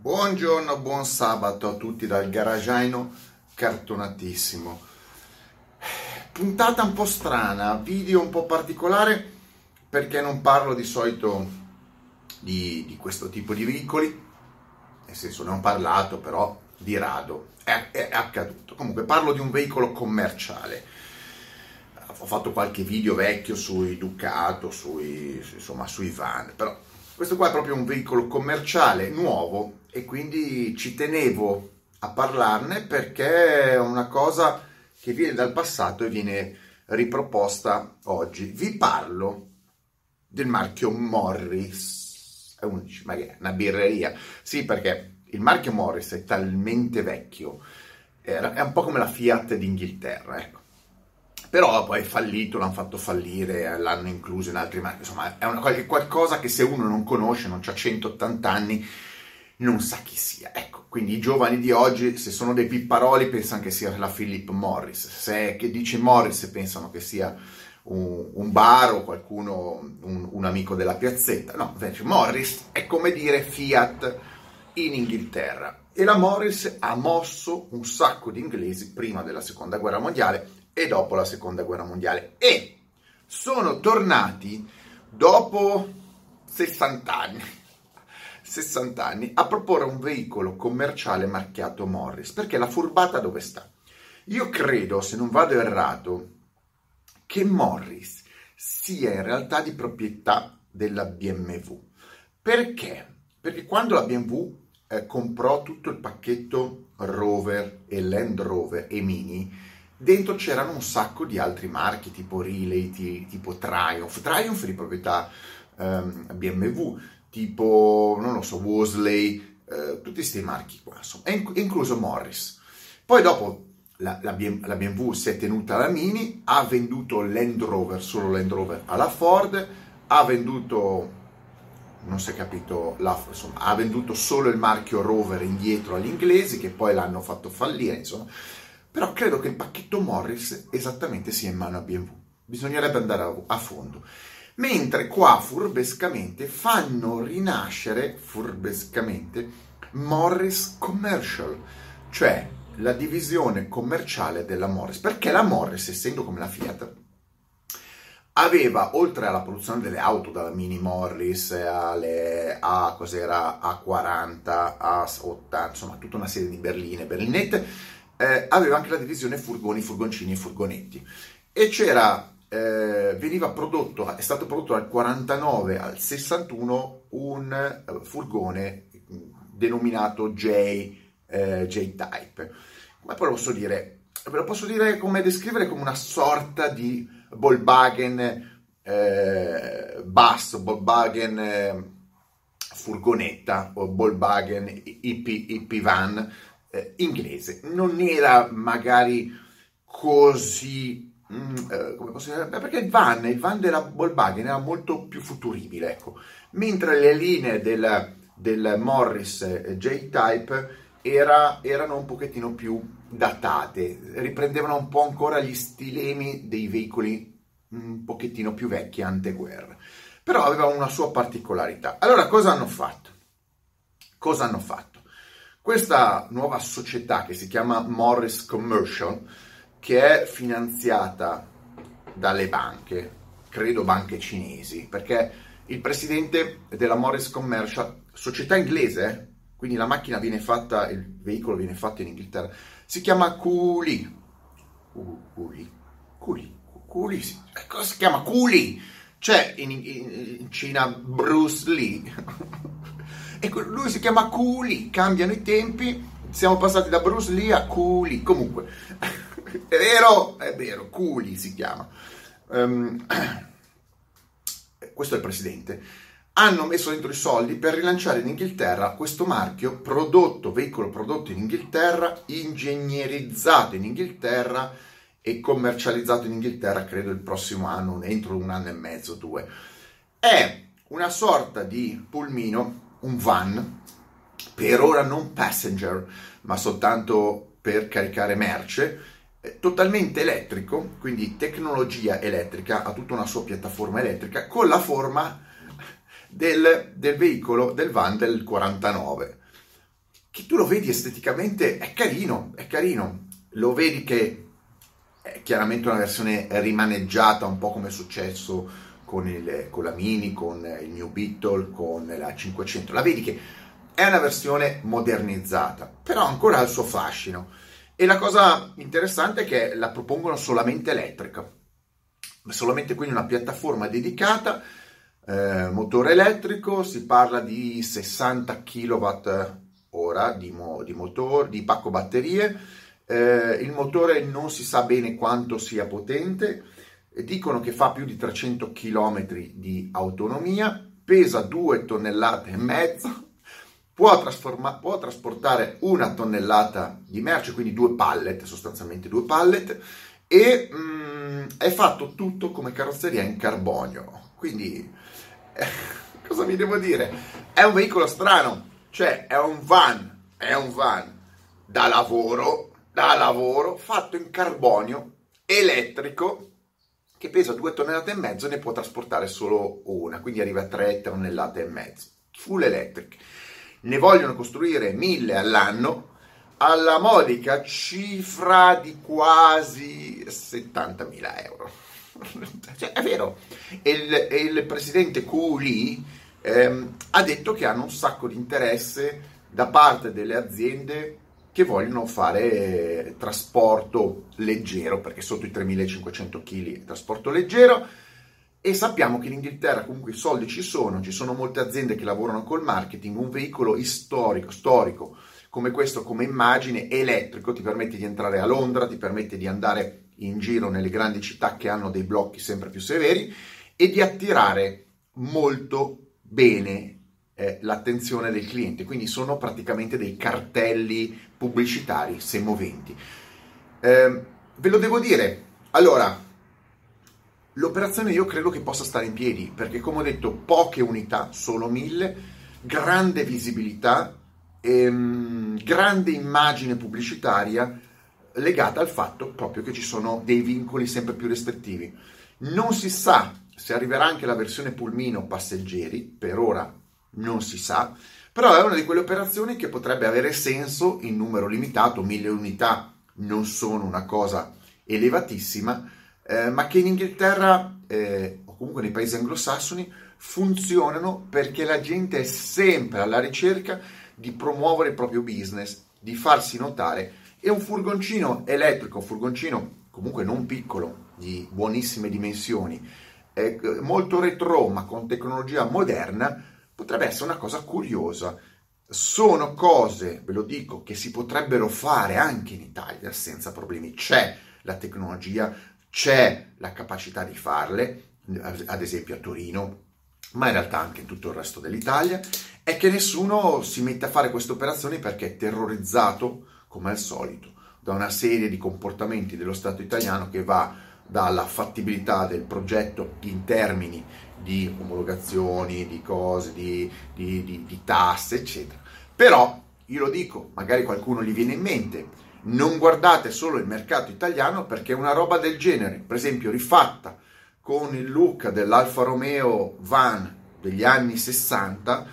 Buongiorno, buon sabato a tutti dal garagiano cartonatissimo. Puntata un po' strana, video un po' particolare perché non parlo di solito di, di questo tipo di veicoli, nel senso ne ho parlato però di rado, è, è accaduto. Comunque parlo di un veicolo commerciale. Ho fatto qualche video vecchio sui Ducato, sui, insomma, sui van, però questo qua è proprio un veicolo commerciale nuovo e quindi ci tenevo a parlarne perché è una cosa che viene dal passato e viene riproposta oggi. Vi parlo del marchio Morris. E uno dice, è una birreria? Sì, perché il marchio Morris è talmente vecchio, è un po' come la Fiat d'Inghilterra, ecco però poi è fallito, l'hanno fatto fallire, l'hanno incluso in altri marchi, insomma è una, qualcosa che se uno non conosce, non ha 180 anni, non sa chi sia. Ecco, quindi i giovani di oggi, se sono dei pipparoli, pensano che sia la Philip Morris, se dice Morris pensano che sia un, un bar o qualcuno, un, un, amico della piazzetta. No, invece Morris è come dire Fiat in Inghilterra. E la Morris ha mosso un sacco di inglesi prima della seconda guerra mondiale e dopo la seconda guerra mondiale e sono tornati dopo 60 anni 60 anni a proporre un veicolo commerciale marchiato Morris perché la furbata dove sta? Io credo, se non vado errato, che Morris sia in realtà di proprietà della BMW. Perché? Perché quando la BMW eh, comprò tutto il pacchetto Rover e Land Rover e Mini, dentro c'erano un sacco di altri marchi tipo Relay, tipo Triumph, Triumph di proprietà ehm, BMW, tipo, non lo so, Wosley, uh, tutti questi marchi qua, insomma, e incluso Morris. Poi dopo la, la, BMW si è tenuta alla Mini, ha venduto Land Rover, solo Land Rover alla Ford, ha venduto, non si è capito, la, insomma, ha venduto solo il marchio Rover indietro agli inglesi che poi l'hanno fatto fallire, insomma però credo che il pacchetto Morris esattamente sia in mano a BMW. Bisognerebbe andare a, a fondo. Mentre qua furbescamente fanno rinascere, furbescamente, Morris Commercial, cioè la divisione commerciale della Morris. Perché la Morris, essendo come la Fiat, aveva, oltre alla produzione delle auto, dalla Mini Morris alle A, cos'era, A40, A80, insomma tutta una serie di berline, berlinette, eh, aveva anche la divisione furgoni, furgoncini e furgonetti. E c'era, eh, veniva prodotto, è stato prodotto dal 49 al 61 un eh, furgone denominato J, eh, J-Type. Come posso dire? Ve lo posso dire come descrivere come una sorta di Volkswagen eh, bus, Volkswagen eh, furgonetta o Volkswagen IP, IP van eh, inglese. Non era magari così... Mm, eh, come posso dire? perché il van, il van della Volkswagen era molto più futuribile, ecco. Mentre le linee del, del Morris eh, J-Type era, erano un pochettino più datate, riprendevano un po' ancora gli stilemi dei veicoli un pochettino più vecchi anteguerra. Però aveva una sua particolarità. Allora, cosa hanno fatto? Cosa hanno fatto? Questa nuova società che si chiama Morris Commercial, che è finanziata dalle banche, credo banche cinesi, perché il presidente della Morris Commercial, società inglese, eh, quindi la macchina viene fatta, il veicolo viene fatto in Inghilterra, si chiama Cooley. Cooley? Cooley? Cooley? Cosa si chiama? Cooley! C'è in, in, in Cina Bruce Lee. E lui si chiama Cooley, cambiano i tempi, siamo passati da Bruce Lee a Cooley. Comunque, è vero, è vero, Cooley si chiama. Um, questo è il presidente. Hanno messo dentro i soldi per rilanciare in Inghilterra questo marchio prodotto, veicolo prodotto in Inghilterra, ingegnerizzato in Inghilterra e commercializzato in Inghilterra, credo il prossimo anno, entro un anno e mezzo, due. È una sorta di pulmino un van, per ora non passenger, ma soltanto per caricare merce, totalmente elettrico, quindi tecnologia elettrica, ha tutta una sua piattaforma elettrica, con la forma del, del veicolo, del van del 49. che tu lo vedi esteticamente, è carino, è carino, lo vedi che è chiaramente una versione rimaneggiata, un po' come è successo con, il, con la Mini, con il New Beetle, con la 500, la vedi che è una versione modernizzata, però ancora ha il suo fascino. E la cosa interessante è che la propongono solamente elettrica, solamente quindi una piattaforma dedicata, eh, motore elettrico, si parla di 60 kWh di, mo- di, motor, di pacco batterie, eh, il motore non si sa bene quanto sia potente, dicono che fa più di 300 km di autonomia, pesa 2 tonnellate e mezzo, può, può, trasportare una tonnellata di merce, quindi due pallet, sostanzialmente due pallet, e mm, è fatto tutto come carrozzeria in carbonio. Quindi, eh, cosa vi devo dire? È un veicolo strano, cioè è un van, è un van da lavoro, da lavoro, fatto in carbonio, elettrico, che pesa due tonnellate e mezzo ne può trasportare solo una, quindi arriva a 3 tonnellate e mezzo. Full electric ne vogliono costruire mille all'anno alla modica cifra di quasi 70.000 euro. cioè, è vero, e il, il presidente Cooley ehm, ha detto che hanno un sacco di interesse da parte delle aziende che vogliono fare trasporto leggero, perché sotto i 3.500 kg è trasporto leggero, e sappiamo che in Inghilterra comunque i soldi ci sono, ci sono molte aziende che lavorano col marketing, un veicolo storico, storico come questo, come immagine, elettrico, ti permette di entrare a Londra, ti permette di andare in giro nelle grandi città che hanno dei blocchi sempre più severi e di attirare molto bene eh, l'attenzione del cliente. Quindi sono praticamente dei cartelli pubblicitari semoventi. Eh, ve lo devo dire, allora, L'operazione io credo che possa stare in piedi perché come ho detto poche unità, solo mille, grande visibilità, ehm, grande immagine pubblicitaria legata al fatto proprio che ci sono dei vincoli sempre più restrittivi. Non si sa se arriverà anche la versione pulmino passeggeri, per ora non si sa, però è una di quelle operazioni che potrebbe avere senso in numero limitato, mille unità non sono una cosa elevatissima, eh, ma che in Inghilterra eh, o comunque nei paesi anglosassoni funzionano perché la gente è sempre alla ricerca di promuovere il proprio business, di farsi notare e un furgoncino elettrico, un furgoncino comunque non piccolo, di buonissime dimensioni, eh, molto retro ma con tecnologia moderna, potrebbe essere una cosa curiosa. Sono cose, ve lo dico, che si potrebbero fare anche in Italia senza problemi. C'è la tecnologia, c'è la capacità di farle, ad esempio a Torino, ma in realtà anche in tutto il resto dell'Italia, è che nessuno si mette a fare queste operazioni perché è terrorizzato, come al solito, da una serie di comportamenti dello Stato italiano che va dalla fattibilità del progetto in termini di omologazioni, di cose, di, di, di, di tasse, eccetera. Però, io lo dico, magari qualcuno gli viene in mente, non guardate solo il mercato italiano perché una roba del genere, per esempio rifatta con il look dell'Alfa Romeo Van degli anni 60,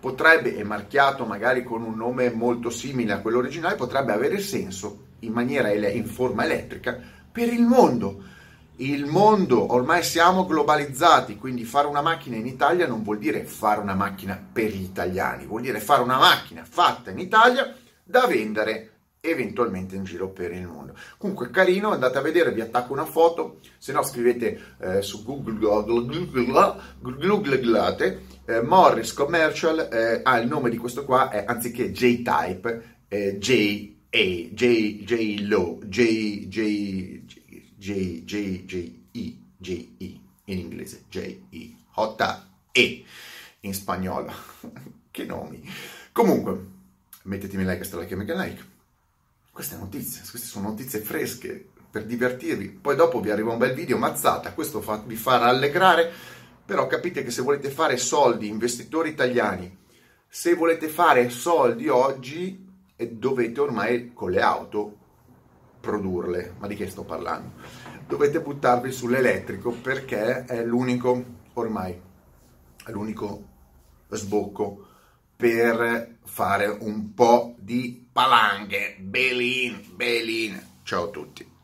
potrebbe, e marchiato magari con un nome molto simile a quello originale, potrebbe avere senso in maniera in forma elettrica per il mondo. Il mondo, ormai siamo globalizzati, quindi fare una macchina in Italia non vuol dire fare una macchina per gli italiani, vuol dire fare una macchina fatta in Italia da vendere eventualmente in giro per il mondo. Comunque carino, andate a vedere, vi attacco una foto, se no scrivete eh, su Google, googlate eh, Morris Commercial, eh, ah, il nome di questo qua è anziché J-Type, eh, J A J J Lo J J J J J E J E in inglese J E J E in spagnolo. Che nomi. Comunque mettetemi like e like e mega like queste notizie, queste sono notizie fresche per divertirvi. Poi dopo vi arriva un bel video mazzata, questo fa, vi fa rallegrare, però capite che se volete fare soldi, investitori italiani, se volete fare soldi oggi, dovete ormai con le auto produrle. Ma di che sto parlando? Dovete buttarvi sull'elettrico perché è l'unico, ormai, è l'unico sbocco per fare un po' di palanghe. Belin, belin. Ciao a tutti.